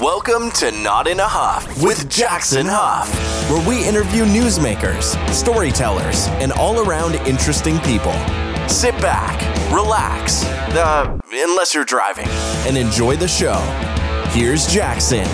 Welcome to Not in a Huff with Jackson Huff, where we interview newsmakers, storytellers, and all around interesting people. Sit back, relax, uh, unless you're driving, and enjoy the show. Here's Jackson.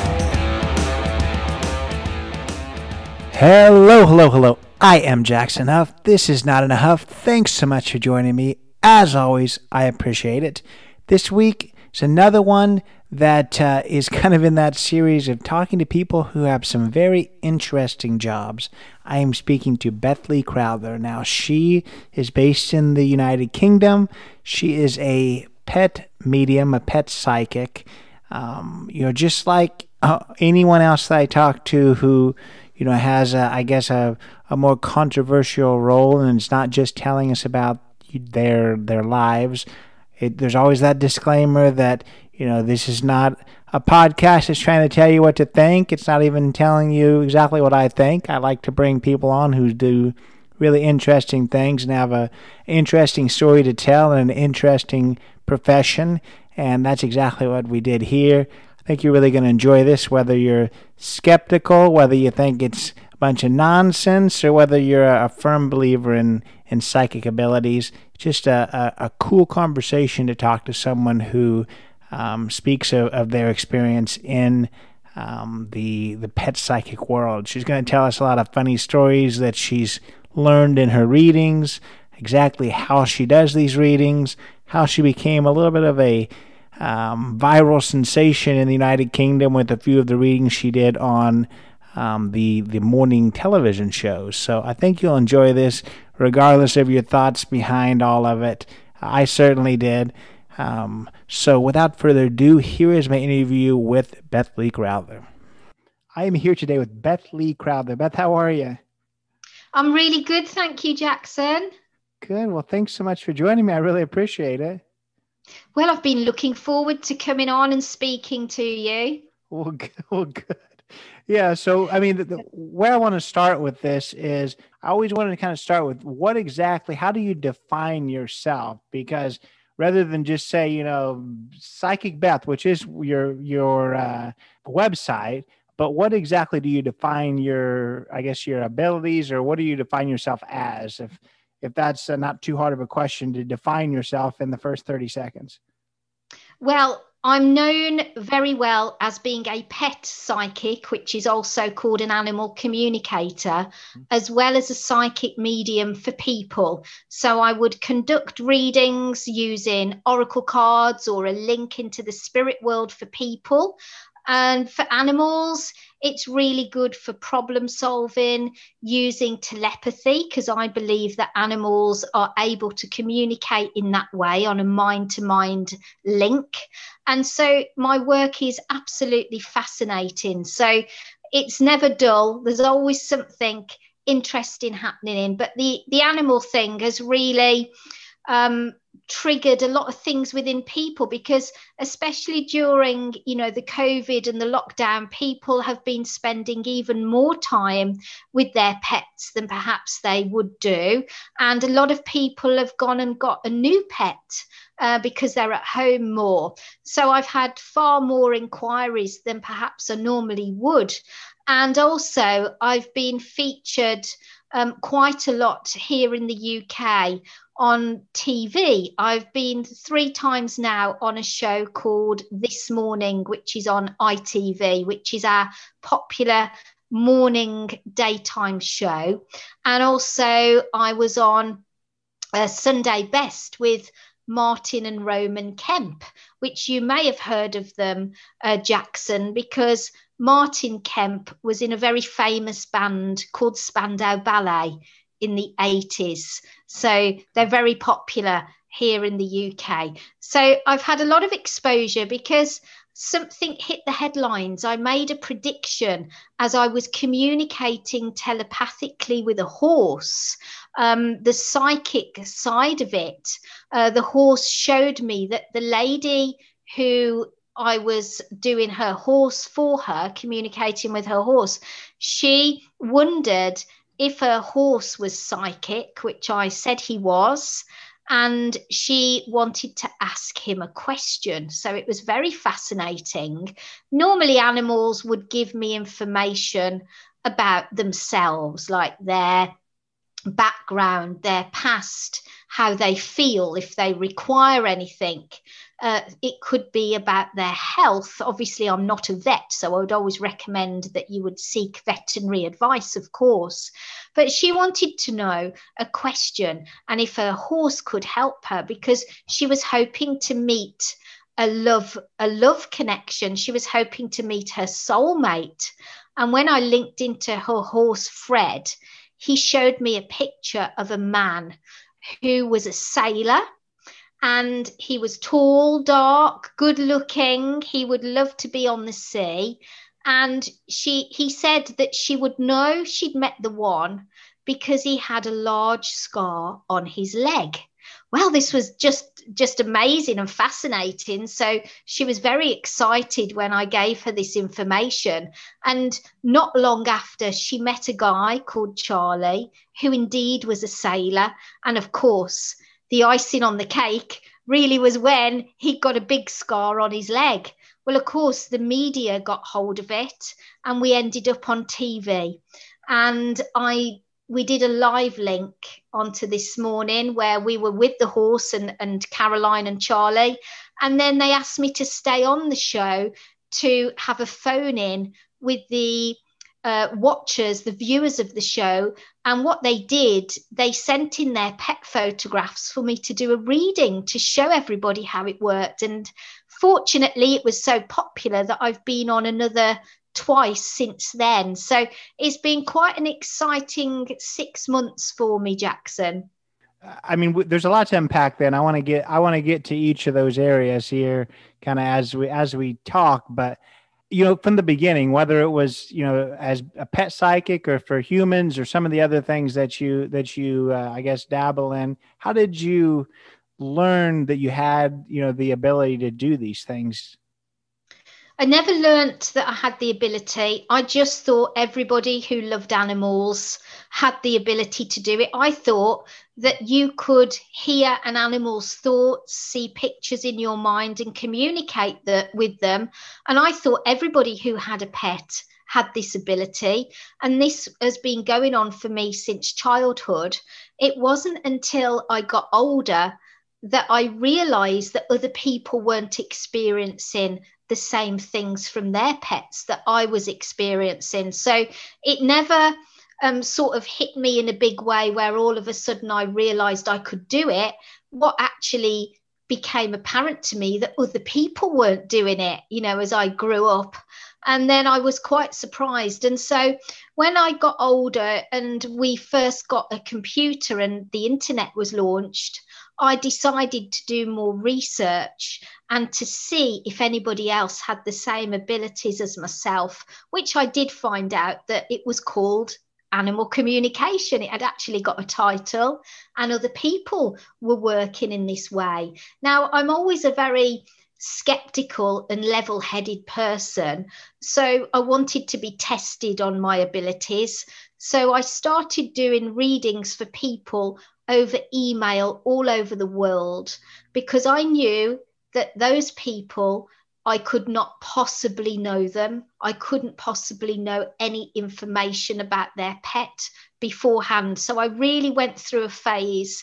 Hello, hello, hello. I am Jackson Huff. This is Not in a Huff. Thanks so much for joining me. As always, I appreciate it. This week is another one that uh, is kind of in that series of talking to people who have some very interesting jobs. I am speaking to Beth Lee-Crowther. Now, she is based in the United Kingdom. She is a pet medium, a pet psychic. Um, you know, just like uh, anyone else that I talk to who you know, has, a, I guess, a, a more controversial role, and it's not just telling us about their their lives. It, there's always that disclaimer that you know this is not a podcast that's trying to tell you what to think. It's not even telling you exactly what I think. I like to bring people on who do really interesting things and have a interesting story to tell and an interesting profession, and that's exactly what we did here. I think you're really going to enjoy this, whether you're skeptical, whether you think it's a bunch of nonsense, or whether you're a, firm believer in, in psychic abilities. Just a, a, a cool conversation to talk to someone who um, speaks of, of their experience in um, the the pet psychic world. She's going to tell us a lot of funny stories that she's learned in her readings, exactly how she does these readings, how she became a little bit of a um, viral sensation in the United Kingdom with a few of the readings she did on um, the the morning television shows. So I think you'll enjoy this, regardless of your thoughts behind all of it. I certainly did. Um, so without further ado, here is my interview with Beth Lee Crowther. I am here today with Beth Lee Crowther. Beth, how are you? I'm really good, thank you, Jackson. Good. Well, thanks so much for joining me. I really appreciate it. Well, I've been looking forward to coming on and speaking to you. Well, good. Well, good. Yeah. So, I mean, the, the, where I want to start with this is I always wanted to kind of start with what exactly, how do you define yourself? Because rather than just say, you know, Psychic Beth, which is your your uh, website, but what exactly do you define your, I guess, your abilities, or what do you define yourself as? If if that's uh, not too hard of a question to define yourself in the first 30 seconds? Well, I'm known very well as being a pet psychic, which is also called an animal communicator, mm-hmm. as well as a psychic medium for people. So I would conduct readings using oracle cards or a link into the spirit world for people. And for animals, it's really good for problem solving using telepathy, because I believe that animals are able to communicate in that way on a mind to mind link. And so my work is absolutely fascinating. So it's never dull, there's always something interesting happening in. But the, the animal thing has really. Um, triggered a lot of things within people because especially during you know the covid and the lockdown people have been spending even more time with their pets than perhaps they would do. And a lot of people have gone and got a new pet uh, because they're at home more. So i've had far more inquiries than perhaps i normally would. And also i've been featured um, quite a lot here in the UK on TV. I've been three times now on a show called This Morning, which is on ITV, which is our popular morning daytime show. And also, I was on uh, Sunday Best with Martin and Roman Kemp, which you may have heard of them, uh, Jackson, because Martin Kemp was in a very famous band called Spandau Ballet in the 80s. So they're very popular here in the UK. So I've had a lot of exposure because something hit the headlines. I made a prediction as I was communicating telepathically with a horse. Um, the psychic side of it, uh, the horse showed me that the lady who I was doing her horse for her, communicating with her horse, she wondered if a horse was psychic, which I said he was, and she wanted to ask him a question. So it was very fascinating. Normally, animals would give me information about themselves, like their background, their past, how they feel, if they require anything. Uh, it could be about their health. Obviously, I'm not a vet, so I would always recommend that you would seek veterinary advice, of course. But she wanted to know a question and if her horse could help her because she was hoping to meet a love a love connection she was hoping to meet her soulmate and when i linked into her horse fred he showed me a picture of a man who was a sailor and he was tall, dark, good looking. He would love to be on the sea. And she he said that she would know she'd met the one because he had a large scar on his leg. Well, this was just just amazing and fascinating. So she was very excited when I gave her this information. And not long after, she met a guy called Charlie, who indeed was a sailor. And of course, the icing on the cake really was when he got a big scar on his leg. Well, of course, the media got hold of it and we ended up on TV. And I we did a live link onto this morning where we were with the horse and, and Caroline and Charlie. And then they asked me to stay on the show to have a phone in with the uh, watchers, the viewers of the show. And what they did, they sent in their pet photographs for me to do a reading to show everybody how it worked. And fortunately, it was so popular that I've been on another twice since then. So it's been quite an exciting six months for me, Jackson. I mean, there's a lot to unpack. Then I want to get I want to get to each of those areas here, kind of as we as we talk. But you know, from the beginning, whether it was you know as a pet psychic or for humans or some of the other things that you that you uh, I guess dabble in, how did you learn that you had you know the ability to do these things? I never learnt that I had the ability. I just thought everybody who loved animals had the ability to do it. I thought that you could hear an animal's thoughts, see pictures in your mind, and communicate that with them. And I thought everybody who had a pet had this ability. And this has been going on for me since childhood. It wasn't until I got older that I realized that other people weren't experiencing the same things from their pets that I was experiencing. So it never um, sort of hit me in a big way where all of a sudden I realized I could do it. What actually became apparent to me that other people weren't doing it, you know, as I grew up. And then I was quite surprised. And so when I got older and we first got a computer and the internet was launched, I decided to do more research and to see if anybody else had the same abilities as myself, which I did find out that it was called animal communication. It had actually got a title, and other people were working in this way. Now, I'm always a very skeptical and level headed person. So I wanted to be tested on my abilities. So I started doing readings for people over email all over the world because I knew that those people I could not possibly know them. I couldn't possibly know any information about their pet beforehand. So I really went through a phase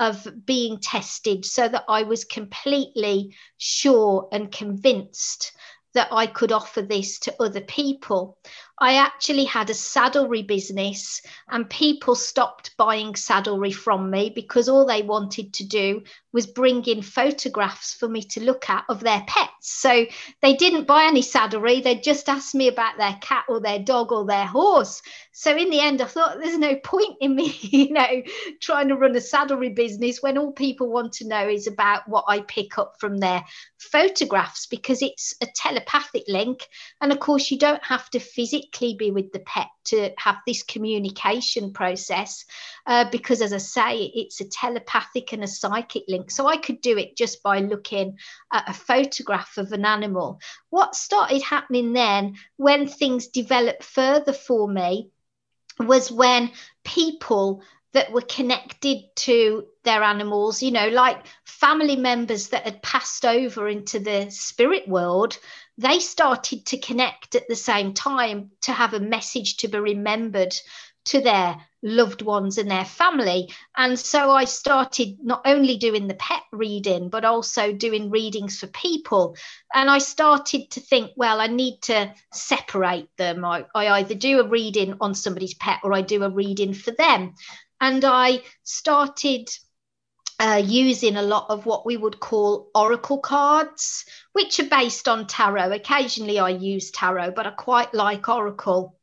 of being tested so that I was completely sure and convinced that I could offer this to other people. I actually had a saddlery business, and people stopped buying saddlery from me because all they wanted to do was bring in photographs for me to look at of their pets. So they didn't buy any saddlery, they just asked me about their cat or their dog or their horse. So in the end, I thought there's no point in me, you know, trying to run a saddlery business when all people want to know is about what I pick up from their photographs because it's a telepathic link. And of course, you don't have to physically be with the pet to have this communication process uh, because, as I say, it's a telepathic and a psychic link. So I could do it just by looking at a photograph of an animal. What started happening then when things developed further for me was when people that were connected to their animals, you know, like family members that had passed over into the spirit world, they started to connect at the same time to have a message to be remembered to their loved ones and their family. And so I started not only doing the pet reading, but also doing readings for people. And I started to think, well, I need to separate them. I, I either do a reading on somebody's pet or I do a reading for them. And I started. Uh, using a lot of what we would call oracle cards, which are based on tarot. Occasionally I use tarot, but I quite like oracle.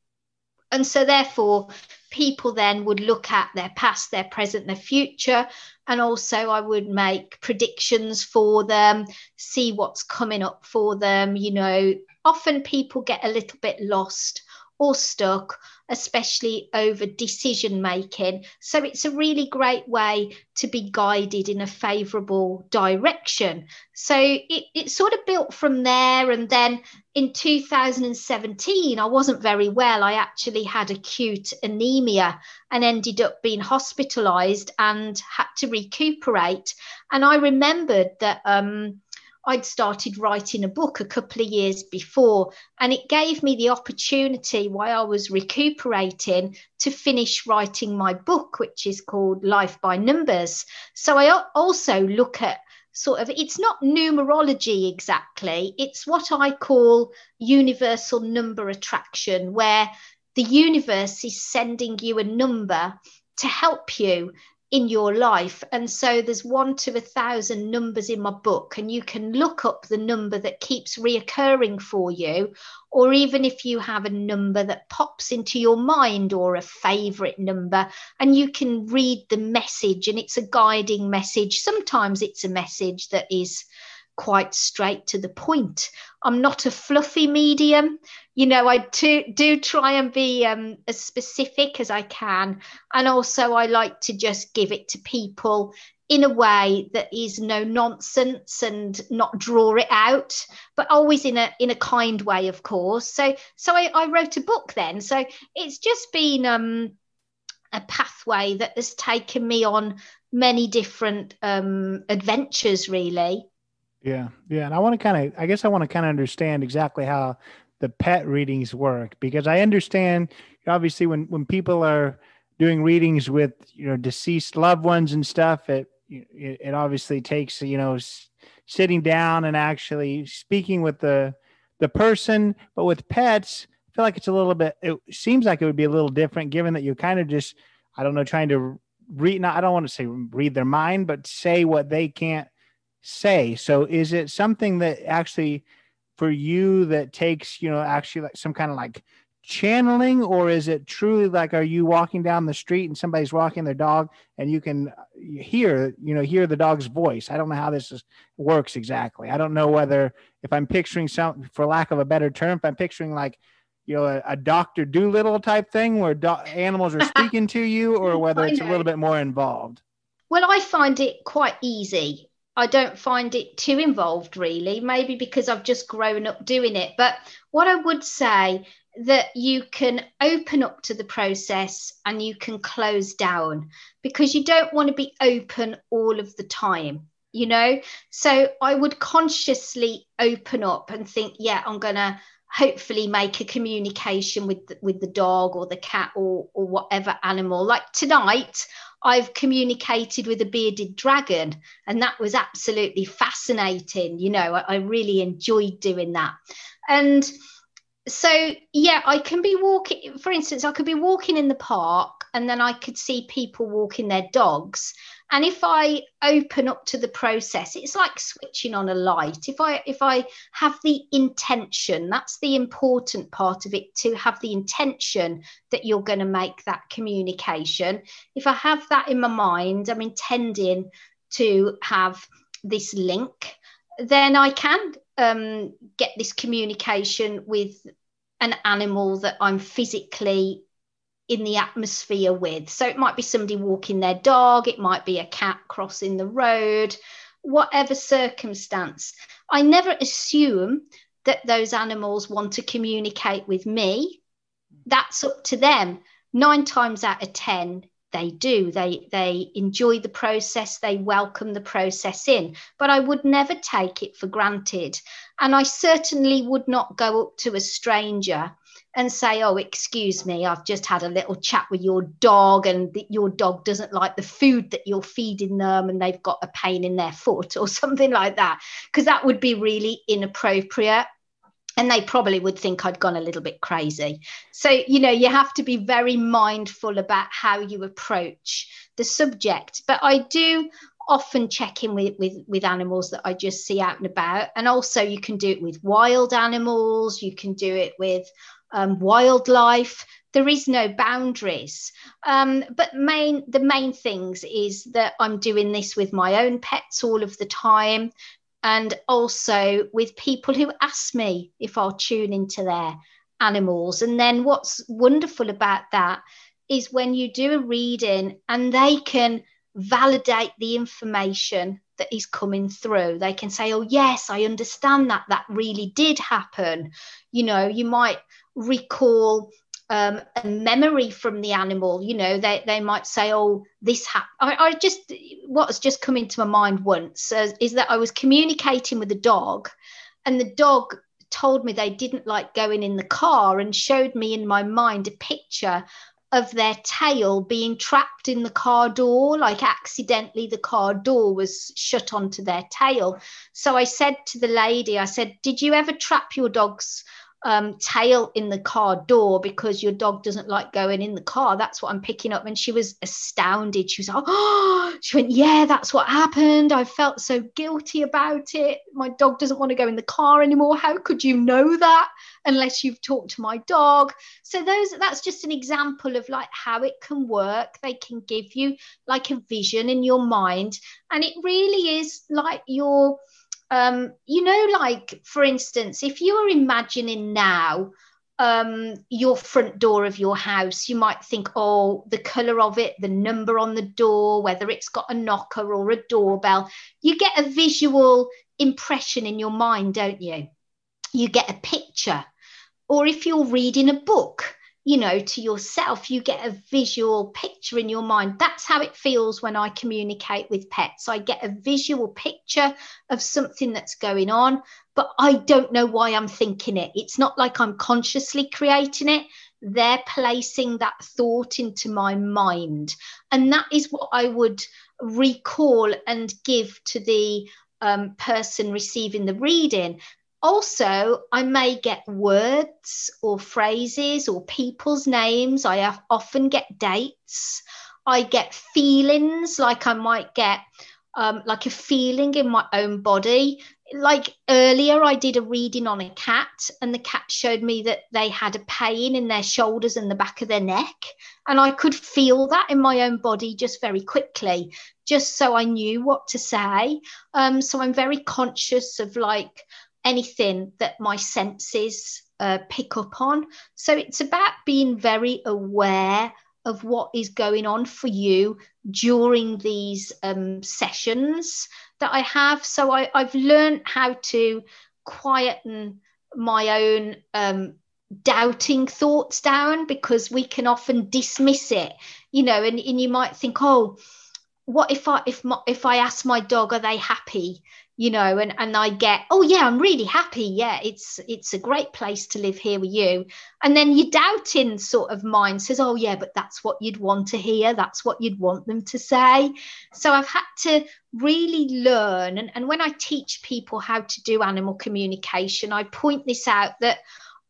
And so, therefore, people then would look at their past, their present, their future. And also, I would make predictions for them, see what's coming up for them. You know, often people get a little bit lost or stuck especially over decision making. So it's a really great way to be guided in a favourable direction. So it, it sort of built from there. And then in 2017, I wasn't very well. I actually had acute anemia and ended up being hospitalised and had to recuperate. And I remembered that. Um, I'd started writing a book a couple of years before, and it gave me the opportunity while I was recuperating to finish writing my book, which is called Life by Numbers. So I also look at sort of it's not numerology exactly, it's what I call universal number attraction, where the universe is sending you a number to help you in your life. And so there's one to a thousand numbers in my book, and you can look up the number that keeps reoccurring for you, or even if you have a number that pops into your mind or a favorite number, and you can read the message, and it's a guiding message. Sometimes it's a message that is quite straight to the point. I'm not a fluffy medium. You know, I do, do try and be um, as specific as I can. And also, I like to just give it to people in a way that is no nonsense and not draw it out but always in a in a kind way of course so so i, I wrote a book then so it's just been um a pathway that has taken me on many different um adventures really yeah, yeah, and I want to kind of, I guess, I want to kind of understand exactly how the pet readings work because I understand obviously when when people are doing readings with you know deceased loved ones and stuff, it it, it obviously takes you know sitting down and actually speaking with the the person, but with pets, I feel like it's a little bit. It seems like it would be a little different, given that you're kind of just, I don't know, trying to read. Not, I don't want to say read their mind, but say what they can't say. So is it something that actually for you that takes, you know, actually like some kind of like channeling or is it truly like are you walking down the street and somebody's walking their dog and you can uh, hear you know hear the dog's voice? I don't know how this is, works exactly. I don't know whether if i'm picturing some for lack of a better term if i'm picturing like you know a, a dr Dolittle type thing where do- animals are speaking to you or whether it's a little bit more involved? Well i find it quite easy I don't find it too involved, really. Maybe because I've just grown up doing it. But what I would say that you can open up to the process and you can close down because you don't want to be open all of the time you know so i would consciously open up and think yeah i'm going to hopefully make a communication with the, with the dog or the cat or or whatever animal like tonight I've communicated with a bearded dragon, and that was absolutely fascinating. You know, I, I really enjoyed doing that. And so, yeah, I can be walking, for instance, I could be walking in the park and then I could see people walking their dogs and if i open up to the process it's like switching on a light. If i if i have the intention that's the important part of it to have the intention that you're going to make that communication. If i have that in my mind i'm intending to have this link then i can um, get this communication with an animal that i'm physically in the atmosphere with. So it might be somebody walking their dog, it might be a cat crossing the road, whatever circumstance. I never assume that those animals want to communicate with me. That's up to them. Nine times out of 10, they do they they enjoy the process they welcome the process in but i would never take it for granted and i certainly would not go up to a stranger and say oh excuse me i've just had a little chat with your dog and your dog doesn't like the food that you're feeding them and they've got a pain in their foot or something like that because that would be really inappropriate and they probably would think I'd gone a little bit crazy. So, you know, you have to be very mindful about how you approach the subject. But I do often check in with, with, with animals that I just see out and about. And also, you can do it with wild animals, you can do it with um, wildlife. There is no boundaries. Um, but main the main things is that I'm doing this with my own pets all of the time and also with people who ask me if I'll tune into their animals. And then what's wonderful about that is when you do a reading and they can validate the information that is coming through. They can say, Oh, yes, I understand that. That really did happen. You know, you might recall um, a memory from the animal. You know, they, they might say, "Oh, this happened." I, just what has just come into my mind once uh, is that I was communicating with a dog, and the dog told me they didn't like going in the car and showed me in my mind a picture of their tail being trapped in the car door, like accidentally the car door was shut onto their tail. So I said to the lady, I said, Did you ever trap your dog's um, tail in the car door because your dog doesn't like going in the car. That's what I'm picking up. And she was astounded. She was like, oh, she went, yeah, that's what happened. I felt so guilty about it. My dog doesn't want to go in the car anymore. How could you know that unless you've talked to my dog? So those that's just an example of like how it can work. They can give you like a vision in your mind. And it really is like your um, you know, like for instance, if you are imagining now um, your front door of your house, you might think, oh, the color of it, the number on the door, whether it's got a knocker or a doorbell. You get a visual impression in your mind, don't you? You get a picture. Or if you're reading a book, you know, to yourself, you get a visual picture in your mind. That's how it feels when I communicate with pets. I get a visual picture of something that's going on, but I don't know why I'm thinking it. It's not like I'm consciously creating it. They're placing that thought into my mind. And that is what I would recall and give to the um, person receiving the reading also, I may get words or phrases or people's names. I often get dates. I get feelings, like I might get um, like a feeling in my own body. Like earlier, I did a reading on a cat, and the cat showed me that they had a pain in their shoulders and the back of their neck. And I could feel that in my own body just very quickly, just so I knew what to say. Um, so I'm very conscious of like, anything that my senses uh, pick up on. So it's about being very aware of what is going on for you during these um, sessions that I have. So I, have learned how to quieten my own um, doubting thoughts down because we can often dismiss it, you know, and, and you might think, oh, what if I if my, if I ask my dog, are they happy? You know and and i get oh yeah i'm really happy. Yeah it's it's a great place to live here with you. And then your doubting sort of mind says oh yeah but that's what you'd want to hear. That's what you'd want them to say. So i've had to really learn and, and when i teach people how to do animal communication i point this out that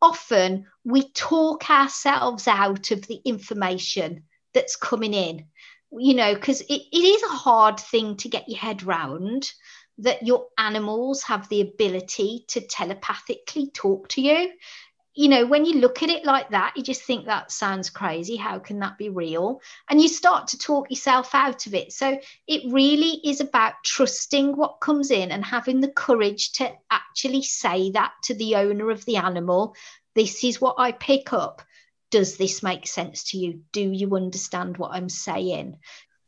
often we talk ourselves out of the information that's coming in. You know because it, it is a hard thing to get your head round that your animals have the ability to telepathically talk to you. You know, when you look at it like that, you just think that sounds crazy. How can that be real? And you start to talk yourself out of it. So it really is about trusting what comes in and having the courage to actually say that to the owner of the animal. This is what I pick up does this make sense to you? Do you understand what I'm saying?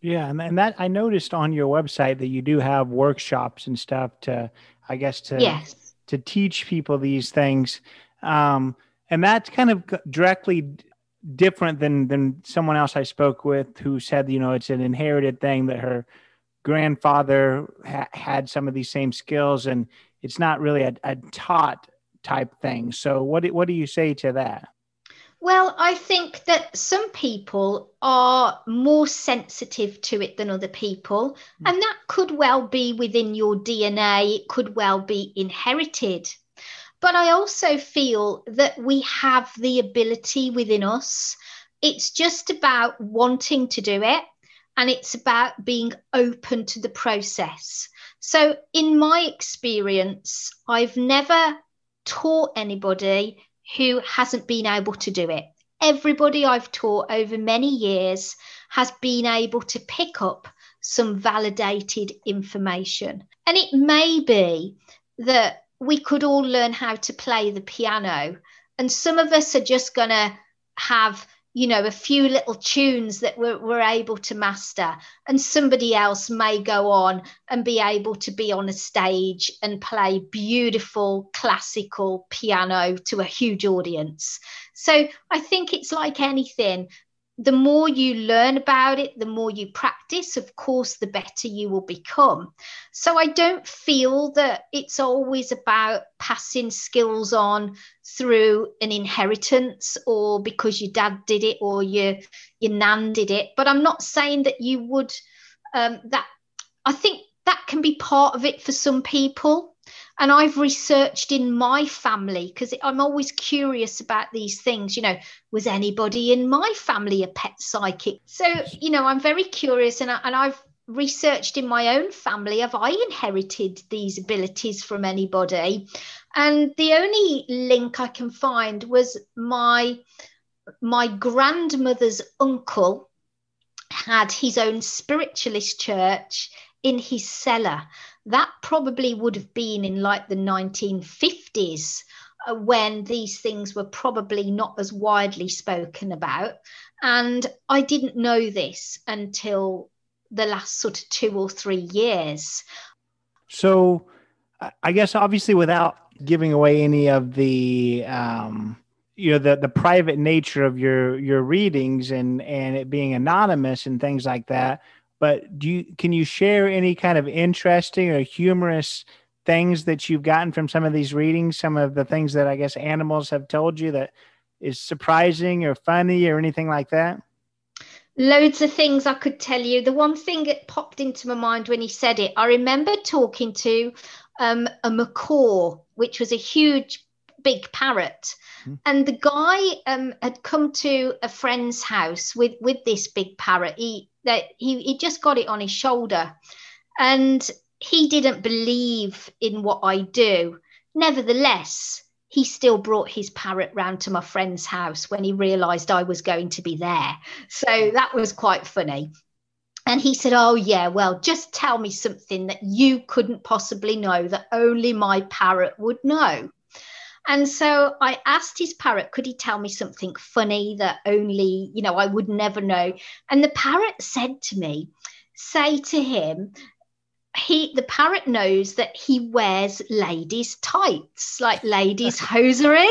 Yeah, and, and that I noticed on your website that you do have workshops and stuff to, I guess to yes. to teach people these things, um, and that's kind of directly different than than someone else I spoke with who said, you know, it's an inherited thing that her grandfather ha- had some of these same skills, and it's not really a, a taught type thing. So, what what do you say to that? Well, I think that some people are more sensitive to it than other people, mm. and that could well be within your DNA, it could well be inherited. But I also feel that we have the ability within us. It's just about wanting to do it, and it's about being open to the process. So, in my experience, I've never taught anybody who hasn't been able to do it. Everybody I've taught over many years has been able to pick up some validated information. And it may be that we could all learn how to play the piano, and some of us are just going to have you know a few little tunes that we're, we're able to master and somebody else may go on and be able to be on a stage and play beautiful classical piano to a huge audience. So i think it's like anything the more you learn about it, the more you practice, of course, the better you will become. So I don't feel that it's always about passing skills on through an inheritance or because your dad did it or your your nan did it. But I'm not saying that you would um, that I think that can be part of it for some people and I've researched in my family because I'm always curious about these things. You know, was anybody in my family a pet psychic? So, you know, I'm very curious and, I, and I've researched in my own family have I inherited these abilities from anybody? And the only link I can find was my my grandmother's uncle had his own spiritualist church in his cellar that probably would have been in like the 1950s uh, when these things were probably not as widely spoken about. And I didn't know this until the last sort of two or three years. So, I guess obviously without giving away any of the um, you know the the private nature of your your readings and and it being anonymous and things like that but do you can you share any kind of interesting or humorous things that you've gotten from some of these readings? Some of the things that i guess animals have told you that is surprising or funny or anything like that? Loads of things i could tell you. The one thing that popped into my mind when he said it i remember talking to um, a macaw which was a huge big parrot. Mm. and the guy um, had come to a friend's house with with this big parrot. He that he, he just got it on his shoulder and he didn't believe in what I do. Nevertheless, he still brought his parrot round to my friend's house when he realized I was going to be there. So that was quite funny. And he said, Oh, yeah, well, just tell me something that you couldn't possibly know that only my parrot would know. And so I asked his parrot, could he tell me something funny that only, you know, I would never know? And the parrot said to me, say to him, he the parrot knows that he wears ladies' tights, like ladies' hosiery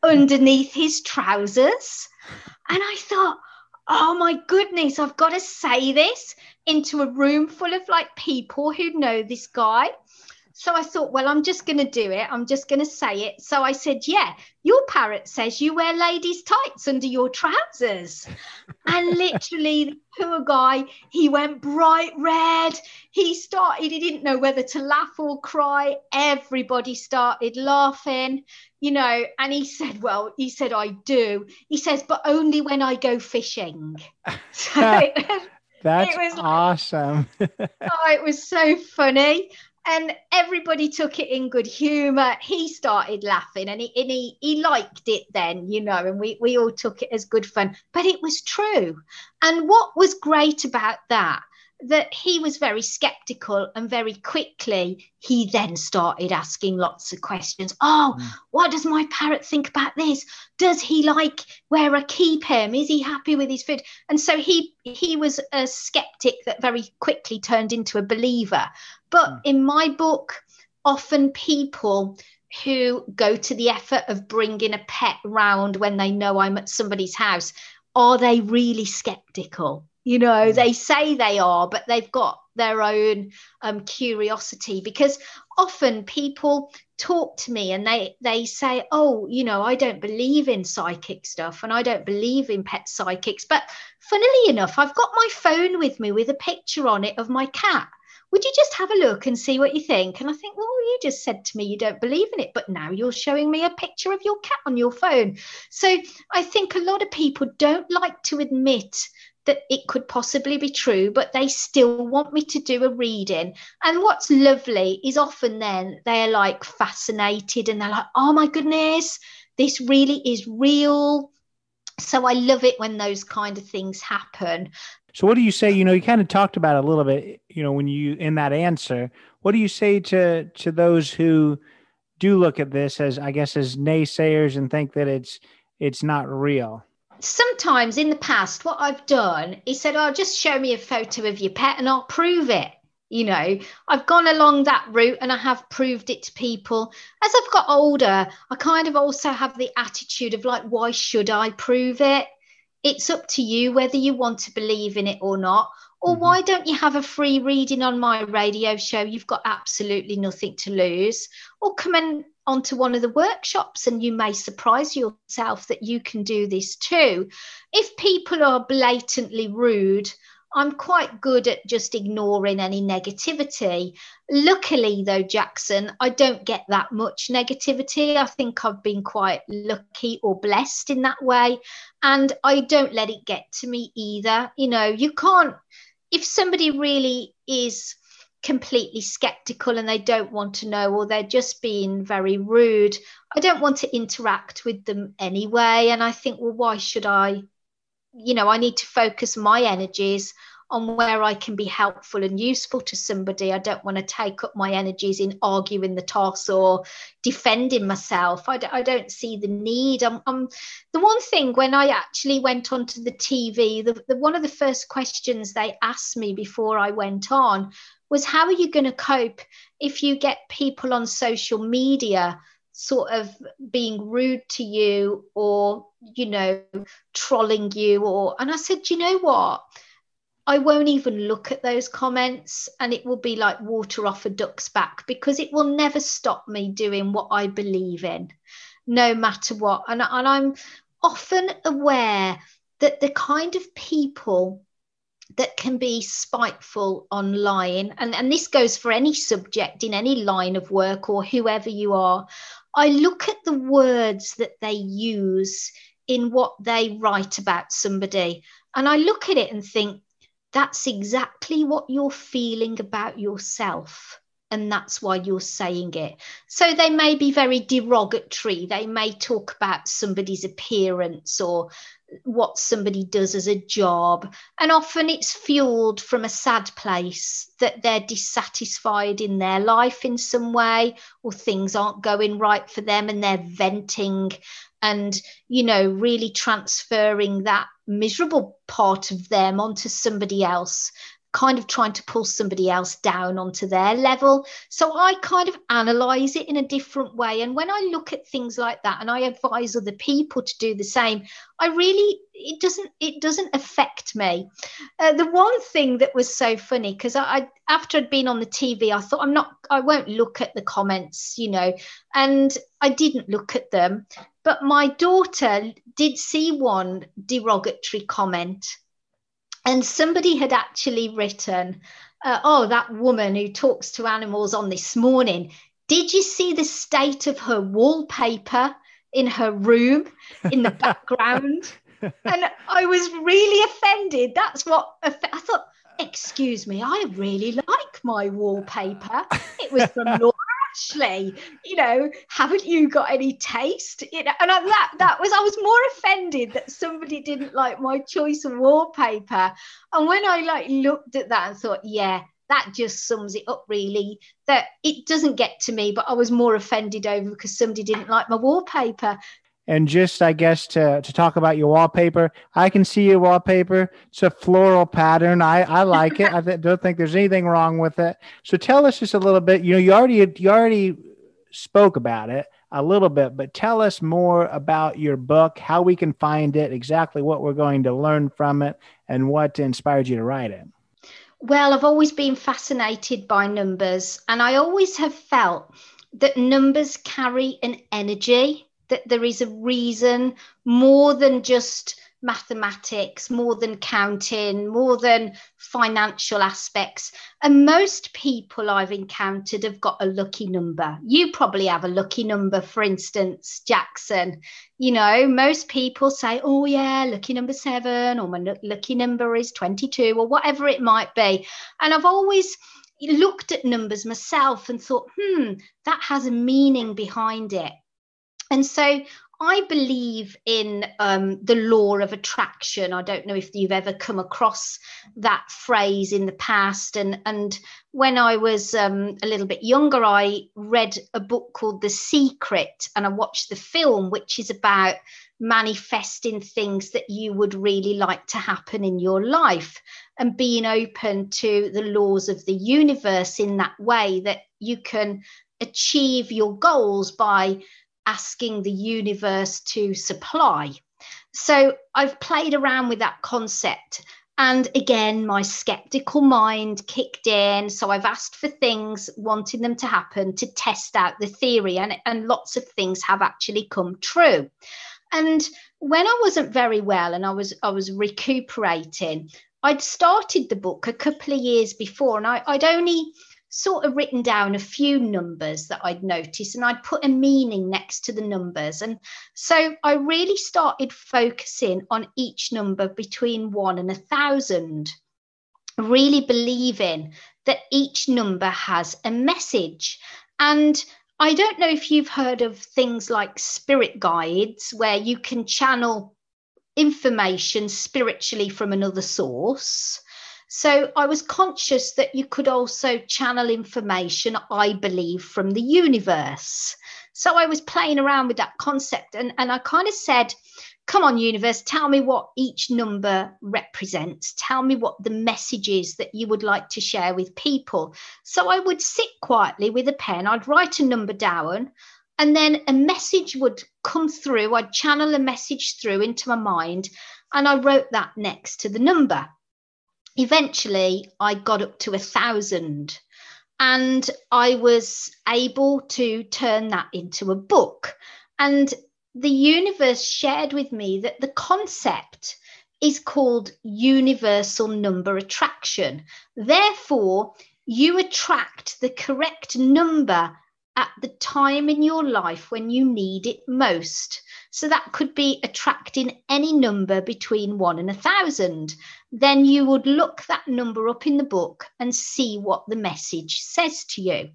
underneath his trousers. And I thought, oh my goodness, I've got to say this into a room full of like people who know this guy. So I thought, well, I'm just going to do it. I'm just going to say it. So I said, yeah, your parrot says you wear ladies' tights under your trousers. and literally, the poor guy, he went bright red. He started, he didn't know whether to laugh or cry. Everybody started laughing, you know. And he said, well, he said, I do. He says, but only when I go fishing. So That's it was awesome. oh, it was so funny and everybody took it in good humor. He started laughing and he, and he he liked it then you know and we we all took it as good fun. But it was true. And what was great about that that he was very skeptical and very quickly he then started asking lots of questions oh mm. what does my parrot think about this does he like where i keep him is he happy with his food and so he he was a skeptic that very quickly turned into a believer but mm. in my book often people who go to the effort of bringing a pet round when they know I'm at somebody's house, are they really skeptical? You know, mm. they say they are, but they've got their own um, curiosity because often people talk to me and they they say oh you know i don't believe in psychic stuff and i don't believe in pet psychics but funnily enough i've got my phone with me with a picture on it of my cat. Would you just have a look and see what you think? And i think well you just said to me you don't believe in it but now you're showing me a picture of your cat on your phone. So i think a lot of people don't like to admit that it could possibly be true, but they still want me to do a reading. And what's lovely is often then they're like fascinated and they're like, oh my goodness, this really is real. So I love it when those kind of things happen. So what do you say? You know, you kind of talked about a little bit, you know, when you in that answer. What do you say to to those who do look at this as I guess as naysayers and think that it's it's not real? Sometimes in the past, what I've done is said, "Oh, just show me a photo of your pet and I'll prove it." You know, I've gone along that route and I have proved it to people. As I've got older, I kind of also have the attitude of like, why should I prove it? It's up to you whether you want to believe in it or not. Or mm-hmm. why don't you have a free reading on my radio show? You've got absolutely nothing to lose. Or come and onto one of the workshops and you may surprise yourself that you can do this too. If people are blatantly rude, I'm quite good at just ignoring any negativity. Luckily, though, Jackson, I don't get that much negativity. I think I've been quite lucky or blessed in that way. And I don't let it get to me either. You know, you can't, if somebody really is completely skeptical and they don't want to know or they're just being very rude i don't want to interact with them anyway. And i think well why should i? You know i need to focus my energies on where i can be helpful and useful to somebody. I don't want to take up my energies in arguing the toss or defending myself. I, d- I don't see the need. I'm, I'm the one thing when i actually went onto the tv the, the one of the first questions they asked me before i went on was how are you going to cope if you get people on social media sort of being rude to you or you know trolling you or and i said you know what I won't even look at those comments and it will be like water off a duck's back because it will never stop me doing what I believe in, no matter what. And, and I'm often aware that the kind of people that can be spiteful online, and, and this goes for any subject in any line of work or whoever you are. I look at the words that they use in what they write about somebody, and I look at it and think, that's exactly what you're feeling about yourself and that's why you're saying it. So they may be very derogatory. They may talk about somebody's appearance or what somebody does as a job. And often it's fueled from a sad place that they're dissatisfied in their life in some way, or things aren't going right for them and they're venting and, you know, really transferring that miserable part of them onto somebody else kind of trying to pull somebody else down onto their level. So I kind of analyze it in a different way. And when I look at things like that and I advise other people to do the same, I really it doesn't it doesn't affect me. Uh, the one thing that was so funny because I, I after I'd been on the TV, I thought I'm not I won't look at the comments, you know, and I didn't look at them. But my daughter did see one derogatory comment and somebody had actually written, uh, oh, that woman who talks to animals on this morning, did you see the state of her wallpaper in her room in the background? and I was really offended. That's what I thought. Excuse me, I really like my wallpaper. It was from actually, you know, haven't you got any taste? You know, and I, that that was I was more offended that somebody didn't like my choice of wallpaper. And when I like looked at that and thought, yeah, that just sums it up really. That it doesn't get to me, but I was more offended over because somebody didn't like my wallpaper. And just, I guess, to, to talk about your wallpaper, I can see your wallpaper. It's a floral pattern. I, I like it. I th- don't think there's anything wrong with it. So tell us just a little bit. You know, you already you already spoke about it a little bit, but tell us more about your book, how we can find it, exactly what we're going to learn from it, and what inspired you to write it. Well, I've always been fascinated by numbers, and I always have felt that numbers carry an energy, that there is a reason more than just mathematics, more than counting, more than financial aspects. And most people I've encountered have got a lucky number. You probably have a lucky number, for instance, Jackson. You know, most people say, oh, yeah, lucky number seven, or my lucky number is 22, or whatever it might be. And I've always looked at numbers myself and thought, hmm, that has a meaning behind it. And so I believe in um, the law of attraction. I don't know if you've ever come across that phrase in the past. And, and when I was um, a little bit younger, I read a book called The Secret and I watched the film, which is about manifesting things that you would really like to happen in your life and being open to the laws of the universe in that way that you can achieve your goals by asking the universe to supply. So I've played around with that concept. And again, my skeptical mind kicked in. So I've asked for things, wanting them to happen to test out the theory. And, and lots of things have actually come true. And when I wasn't very well and I was I was recuperating, I'd started the book a couple of years before, and I, I'd only sort of written down a few numbers that I'd noticed and I'd put a meaning next to the numbers. And so I really started focusing on each number between one and a thousand, really believing that each number has a message. And I don't know if you've heard of things like spirit guides where you can channel information spiritually from another source. So I was conscious that you could also channel information, I believe, from the universe. So I was playing around with that concept and, and I kind of said, come on, universe, tell me what each number represents. Tell me what the message is that you would like to share with people. So I would sit quietly with a pen, I'd write a number down, and then a message would come through. I'd channel a message through into my mind, and I wrote that next to the number eventually I got up to a thousand and I was able to turn that into a book. And the universe shared with me that the concept is called universal number attraction. Therefore, you attract the correct number at the time in your life when you need it most. So that could be attracting any number between one and a thousand then you would look that number up in the book and see what the message says to you.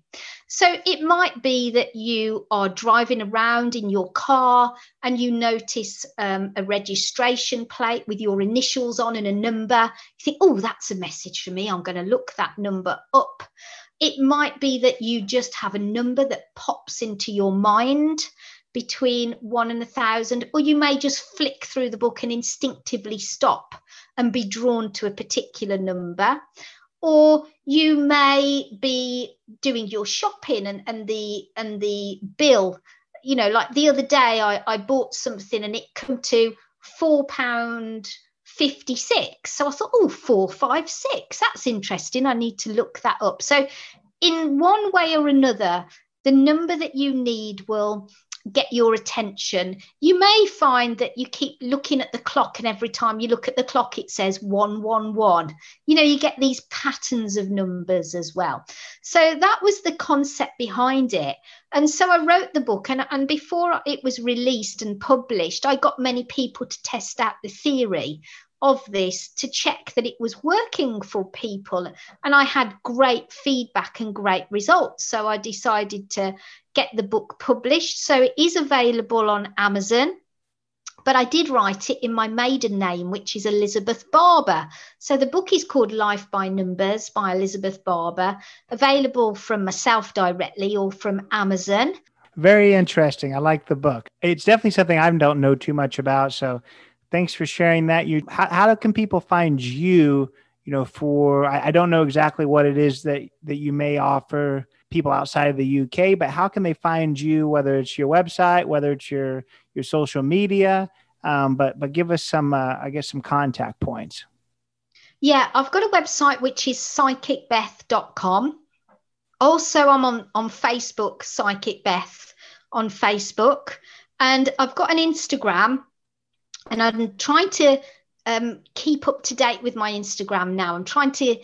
So it might be that you are driving around in your car and you notice um, a registration plate with your initials on and a number. You think, oh, that's a message for me. I'm going to look that number up. It might be that you just have a number that pops into your mind between one and a thousand, or you may just flick through the book and instinctively stop and be drawn to a particular number. Or you may be doing your shopping and, and the and the bill, you know, like the other day I, I bought something and it come to four pound 56. So I thought, oh, four, five, six. That's interesting. I need to look that up. So in one way or another, the number that you need will get your attention. You may find that you keep looking at the clock, and every time you look at the clock, it says 111. You know, you get these patterns of numbers as well. So that was the concept behind it. And so I wrote the book, and, and before it was released and published, I got many people to test out the theory of this to check that it was working for people. And I had great feedback and great results. So I decided to get the book published. So it is available on Amazon. But I did write it in my maiden name, which is Elizabeth Barber. So the book is called Life by Numbers by Elizabeth Barber, available from myself directly or from Amazon. Very interesting. I like the book. It's definitely something I don't know too much about. So thanks for sharing that. You, how, how can people find you? You know, for I, I don't know exactly what it is that that you may offer people outside of the UK, but how can they find you, whether it's your website, whether it's your, your social media? Um, but, but give us some, uh, I guess, some contact points. Yeah, I've got a website which is psychicbeth.com. Also, I'm on, on Facebook, Psychic Beth on Facebook. And I've got an Instagram and I'm trying to um, keep up to date with my Instagram now. I'm trying to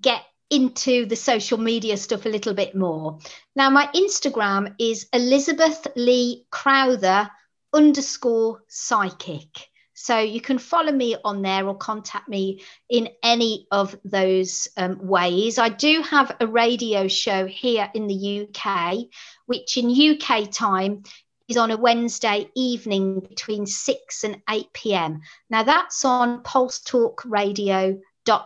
get into the social media stuff a little bit more. Now, my Instagram is Elizabeth Lee Crowther underscore psychic. So you can follow me on there or contact me in any of those um, ways. I do have a radio show here in the UK, which in UK time is on a Wednesday evening between 6 and 8 p.m. Now that's on Pulse Talk Radio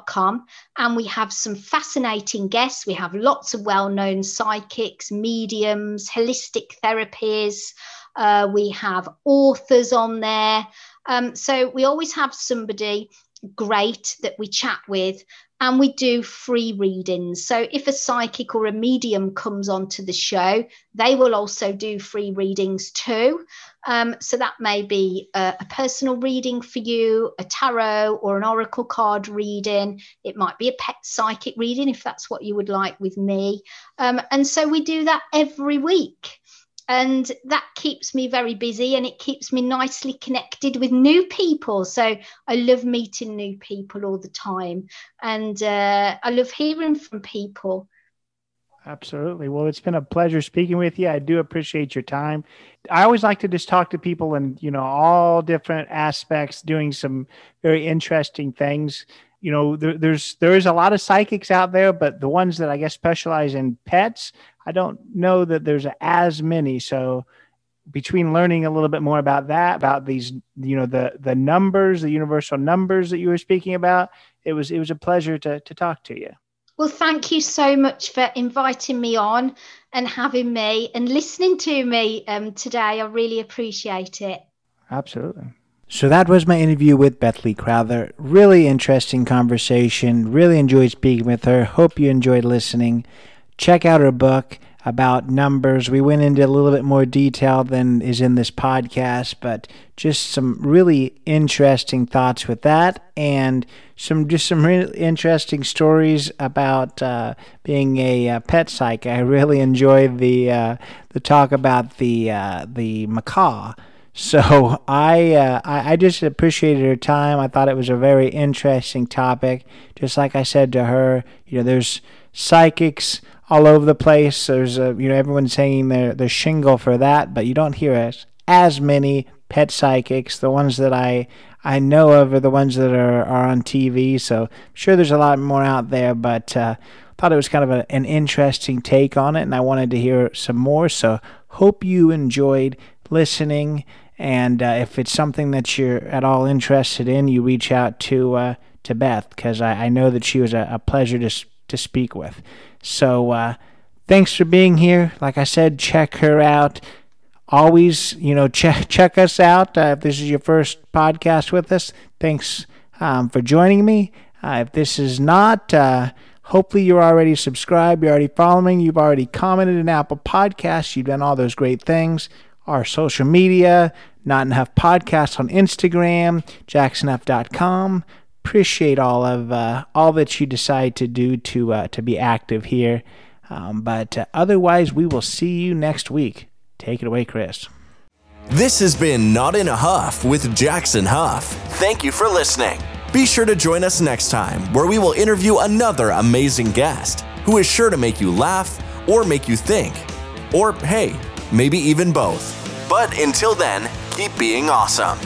com and we have some fascinating guests. We have lots of well-known psychics mediums holistic therapies uh, we have authors on there. Um, so we always have somebody great that we chat with and we do free readings. So if a psychic or a medium comes onto the show, they will also do free readings too. Um, so that may be a, a, personal reading for you, a tarot or an oracle card reading. It might be a pet psychic reading if that's what you would like with me. Um, and so we do that every week and that keeps me very busy and it keeps me nicely connected with new people. So i love meeting new people all the time and uh, i love hearing from people. Absolutely. Well it's been a pleasure speaking with you. I do appreciate your time. I always like to just talk to people and you know all different aspects doing some very interesting things you know there, there's there is a lot of psychics out there but the ones that i guess specialize in pets I don't know that there's as many. So between learning a little bit more about that, about these, you know, the the numbers, the universal numbers that you were speaking about, it was it was a pleasure to to talk to you. Well, thank you so much for inviting me on and having me and listening to me um, today. I really appreciate it. Absolutely. So that was my interview with Beth Lee Crowther. Really interesting conversation. Really enjoyed speaking with her. Hope you enjoyed listening check out her book about numbers. We went into a little bit more detail than is in this podcast, but just some really interesting thoughts with that, and some just some really interesting stories about uh, being a uh, pet psych. I really enjoyed the uh, the talk about the uh, the macaw. So I, uh, I I just appreciated her time. I thought it was a very interesting topic. Just like I said to her, you know, there's psychics all over the place. There's a, you know everyone's saying they're they're shingle for that, but you don't hear as as many pet psychics. The ones that I I know of are the ones that are, are on TV. So I'm sure there's a lot more out there, but uh, thought it was kind of a, an interesting take on it, and I wanted to hear some more. So hope you enjoyed listening. And uh, if it's something that you're at all interested in, you reach out to uh, to Beth because I, I know that she was a, a pleasure to to speak with. So uh, thanks for being here. Like I said, check her out. Always, you know, check check us out. Uh, if this is your first podcast with us, thanks um, for joining me. Uh, if this is not, uh, hopefully you're already subscribed, you're already following, you've already commented in Apple Podcasts, you've done all those great things. Our social media, Not in a Huff Podcasts on Instagram, jacksonhuff.com appreciate all of uh, all that you decide to do to uh, to be active here. Um, but uh, otherwise, we will see you next week. Take it away, Chris. This has been Not in a Huff with Jackson Huff. Thank you for listening. Be sure to join us next time where we will interview another amazing guest who is sure to make you laugh or make you think. Or, hey, maybe even both. But until then, keep being awesome.